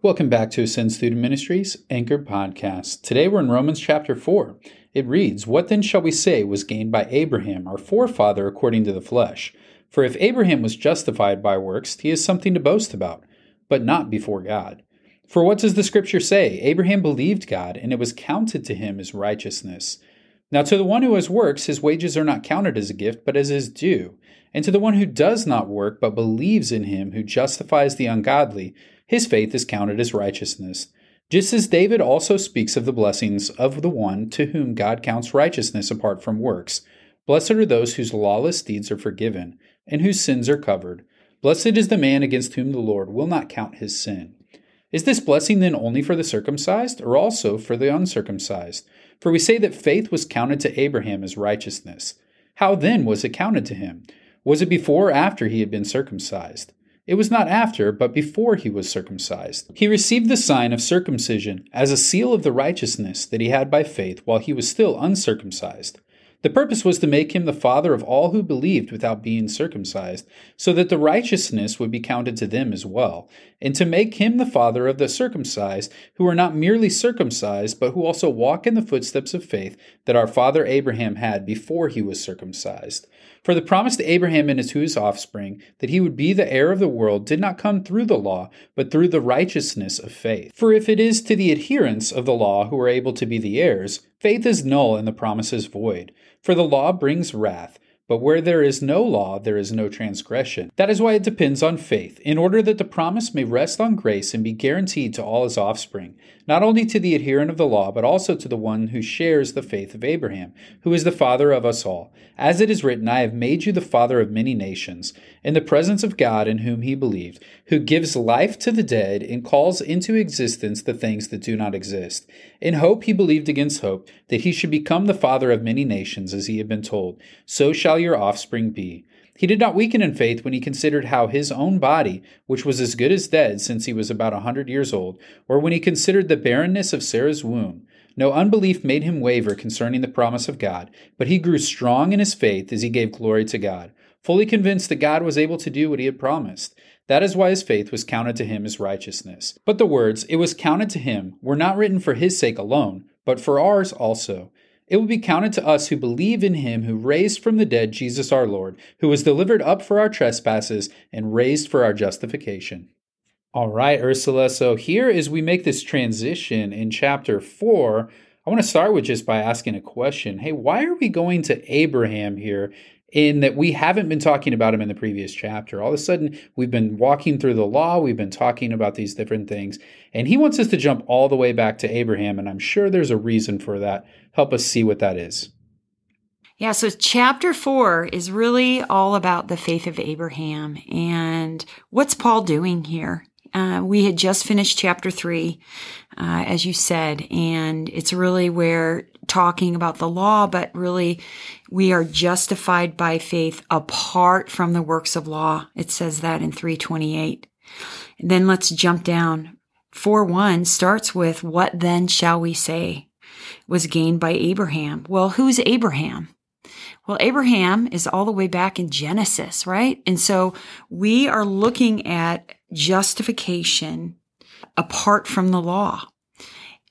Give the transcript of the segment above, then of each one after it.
Welcome back to Ascend Student Ministries Anchor Podcast. Today we're in Romans chapter 4. It reads, What then shall we say was gained by Abraham, our forefather according to the flesh? For if Abraham was justified by works, he has something to boast about, but not before God. For what does the scripture say? Abraham believed God, and it was counted to him as righteousness. Now to the one who has works, his wages are not counted as a gift, but as his due. And to the one who does not work, but believes in him who justifies the ungodly, his faith is counted as righteousness. Just as David also speaks of the blessings of the one to whom God counts righteousness apart from works. Blessed are those whose lawless deeds are forgiven, and whose sins are covered. Blessed is the man against whom the Lord will not count his sin. Is this blessing then only for the circumcised, or also for the uncircumcised? For we say that faith was counted to Abraham as righteousness. How then was it counted to him? Was it before or after he had been circumcised? It was not after, but before he was circumcised. He received the sign of circumcision as a seal of the righteousness that he had by faith while he was still uncircumcised. The purpose was to make him the father of all who believed without being circumcised, so that the righteousness would be counted to them as well, and to make him the father of the circumcised, who are not merely circumcised, but who also walk in the footsteps of faith that our father Abraham had before he was circumcised. For the promise to Abraham and to his offspring that he would be the heir of the world did not come through the law, but through the righteousness of faith. For if it is to the adherents of the law who are able to be the heirs, faith is null and the promise is void. For the law brings wrath. But where there is no law, there is no transgression. That is why it depends on faith, in order that the promise may rest on grace and be guaranteed to all his offspring, not only to the adherent of the law, but also to the one who shares the faith of Abraham, who is the father of us all. As it is written, I have made you the father of many nations, in the presence of God in whom he believed, who gives life to the dead and calls into existence the things that do not exist. In hope he believed against hope, that he should become the father of many nations, as he had been told. So shall your offspring be. He did not weaken in faith when he considered how his own body, which was as good as dead since he was about a hundred years old, or when he considered the barrenness of Sarah's womb. No unbelief made him waver concerning the promise of God, but he grew strong in his faith as he gave glory to God, fully convinced that God was able to do what he had promised. That is why his faith was counted to him as righteousness. But the words, it was counted to him, were not written for his sake alone, but for ours also. It will be counted to us who believe in him who raised from the dead Jesus our Lord, who was delivered up for our trespasses and raised for our justification. All right, Ursula. So here as we make this transition in chapter 4, I want to start with just by asking a question. Hey, why are we going to Abraham here in that we haven't been talking about him in the previous chapter. All of a sudden, we've been walking through the law, we've been talking about these different things, and he wants us to jump all the way back to Abraham, and I'm sure there's a reason for that. Help us see what that is. Yeah, so chapter four is really all about the faith of Abraham. And what's Paul doing here? Uh, we had just finished chapter three, uh, as you said, and it's really where talking about the law, but really we are justified by faith apart from the works of law. It says that in 328. And then let's jump down. 4 1 starts with, What then shall we say was gained by Abraham? Well, who's Abraham? Well, Abraham is all the way back in Genesis, right? And so we are looking at justification apart from the law.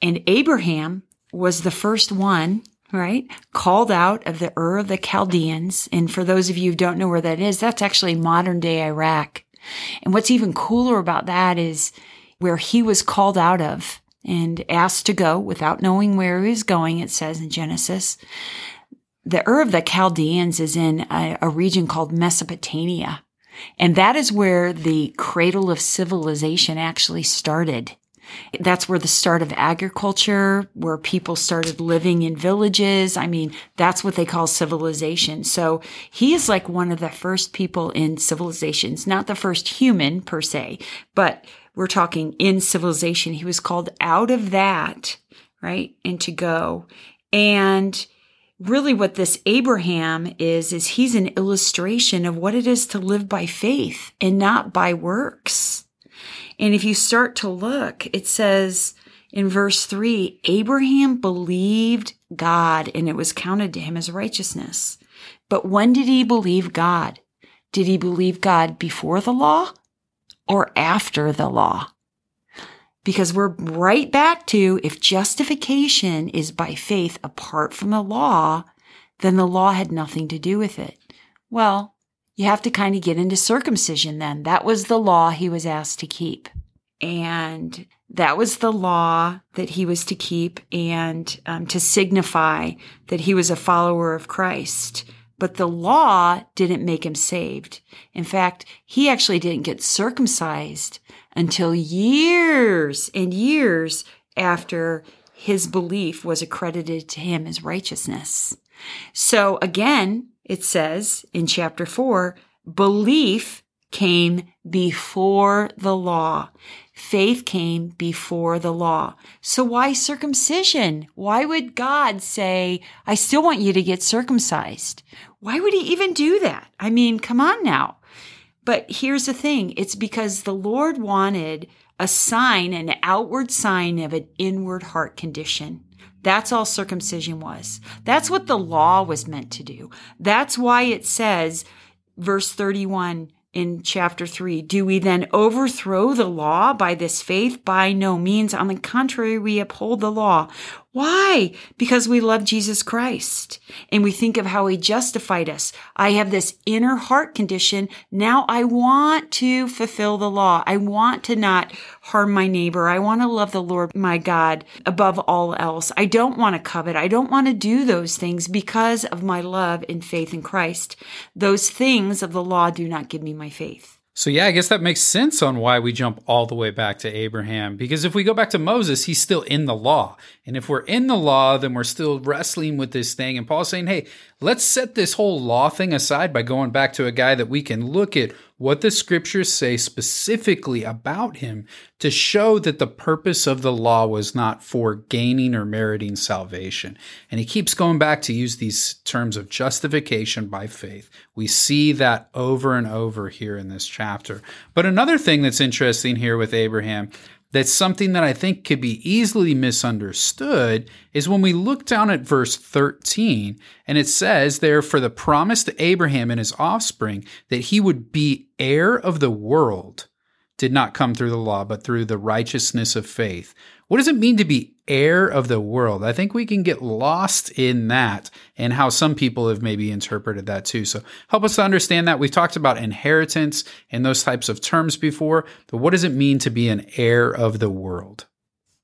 And Abraham was the first one, right? Called out of the Ur of the Chaldeans. And for those of you who don't know where that is, that's actually modern day Iraq. And what's even cooler about that is where he was called out of and asked to go without knowing where he was going, it says in Genesis. The Ur of the Chaldeans is in a, a region called Mesopotamia. And that is where the cradle of civilization actually started. That's where the start of agriculture, where people started living in villages. I mean, that's what they call civilization. So he is like one of the first people in civilizations, not the first human per se, but we're talking in civilization. He was called out of that, right? And to go. And really what this Abraham is, is he's an illustration of what it is to live by faith and not by works. And if you start to look, it says in verse three, Abraham believed God and it was counted to him as righteousness. But when did he believe God? Did he believe God before the law or after the law? Because we're right back to if justification is by faith apart from the law, then the law had nothing to do with it. Well, you have to kind of get into circumcision then. That was the law he was asked to keep. And that was the law that he was to keep and um, to signify that he was a follower of Christ. But the law didn't make him saved. In fact, he actually didn't get circumcised until years and years after his belief was accredited to him as righteousness. So again, it says in chapter four, belief came before the law. Faith came before the law. So why circumcision? Why would God say, I still want you to get circumcised? Why would he even do that? I mean, come on now. But here's the thing. It's because the Lord wanted a sign, an outward sign of an inward heart condition. That's all circumcision was. That's what the law was meant to do. That's why it says, verse 31, in chapter 3. Do we then overthrow the law by this faith? By no means. On the contrary, we uphold the law. Why? Because we love Jesus Christ and we think of how he justified us. I have this inner heart condition. Now I want to fulfill the law. I want to not harm my neighbor. I want to love the Lord my God above all else. I don't want to covet. I don't want to do those things because of my love and faith in Christ. Those things of the law do not give me my faith. So, yeah, I guess that makes sense on why we jump all the way back to Abraham. Because if we go back to Moses, he's still in the law. And if we're in the law, then we're still wrestling with this thing. And Paul's saying, hey, let's set this whole law thing aside by going back to a guy that we can look at what the scriptures say specifically about him to show that the purpose of the law was not for gaining or meriting salvation. And he keeps going back to use these terms of justification by faith. We see that over and over here in this chapter. But another thing that's interesting here with Abraham that's something that I think could be easily misunderstood is when we look down at verse 13 and it says there for the promise to Abraham and his offspring that he would be heir of the world did not come through the law but through the righteousness of faith. What does it mean to be heir of the world? I think we can get lost in that and how some people have maybe interpreted that too. So help us to understand that. We've talked about inheritance and those types of terms before, but what does it mean to be an heir of the world?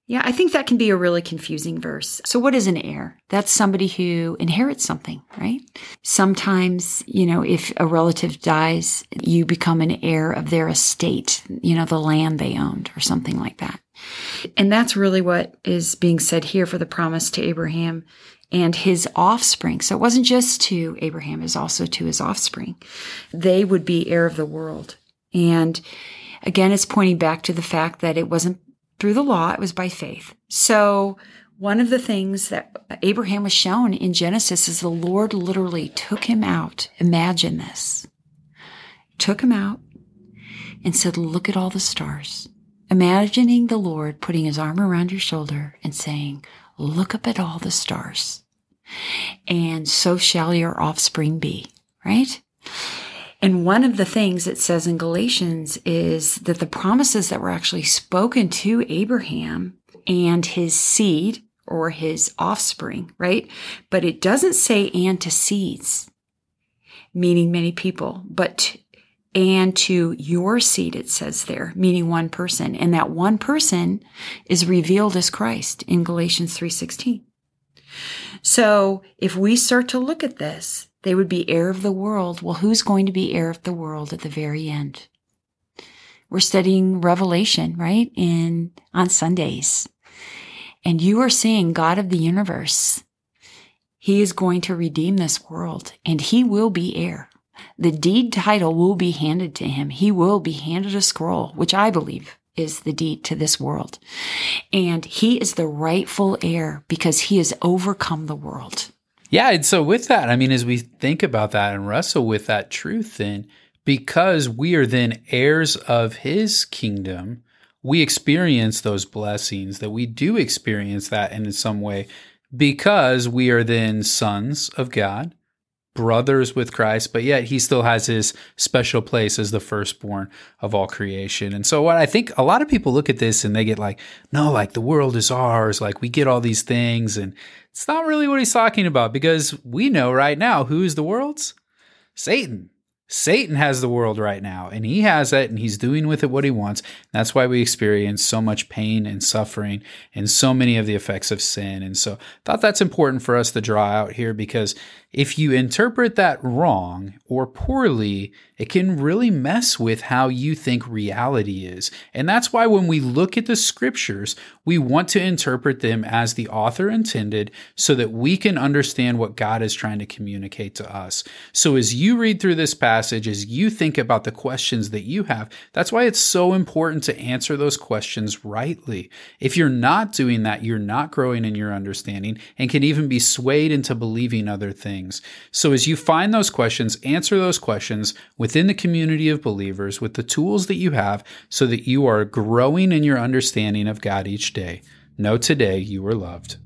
Yeah, I think that can be a really confusing verse. So, what is an heir? That's somebody who inherits something, right? Sometimes, you know, if a relative dies, you become an heir of their estate, you know, the land they owned or something like that. And that's really what is being said here for the promise to Abraham and his offspring. So it wasn't just to Abraham, it was also to his offspring. They would be heir of the world. And again, it's pointing back to the fact that it wasn't through the law, it was by faith. So one of the things that Abraham was shown in Genesis is the Lord literally took him out. Imagine this. Took him out and said, Look at all the stars imagining the Lord putting his arm around your shoulder and saying, Look up at all the stars, and so shall your offspring be, right? And one of the things it says in Galatians is that the promises that were actually spoken to Abraham and his seed or his offspring, right? But it doesn't say and to seeds, meaning many people, but and to your seed, it says there, meaning one person. And that one person is revealed as Christ in Galatians 3.16. So if we start to look at this, they would be heir of the world. Well, who's going to be heir of the world at the very end? We're studying Revelation, right? In, on Sundays. And you are seeing God of the universe. He is going to redeem this world and he will be heir. The deed title will be handed to him. He will be handed a scroll, which I believe is the deed to this world. And he is the rightful heir because he has overcome the world. Yeah. And so, with that, I mean, as we think about that and wrestle with that truth, then because we are then heirs of his kingdom, we experience those blessings, that we do experience that in some way because we are then sons of God brothers with Christ, but yet he still has his special place as the firstborn of all creation. And so what I think a lot of people look at this and they get like, no, like the world is ours, like we get all these things. And it's not really what he's talking about because we know right now who is the world's? Satan. Satan has the world right now, and he has it, and he's doing with it what he wants. That's why we experience so much pain and suffering and so many of the effects of sin. And so, I thought that's important for us to draw out here because if you interpret that wrong or poorly, it can really mess with how you think reality is. And that's why when we look at the scriptures, we want to interpret them as the author intended so that we can understand what God is trying to communicate to us. So as you read through this passage, as you think about the questions that you have, that's why it's so important to answer those questions rightly. If you're not doing that, you're not growing in your understanding and can even be swayed into believing other things things. So, as you find those questions, answer those questions within the community of believers with the tools that you have so that you are growing in your understanding of God each day. Know today you are loved.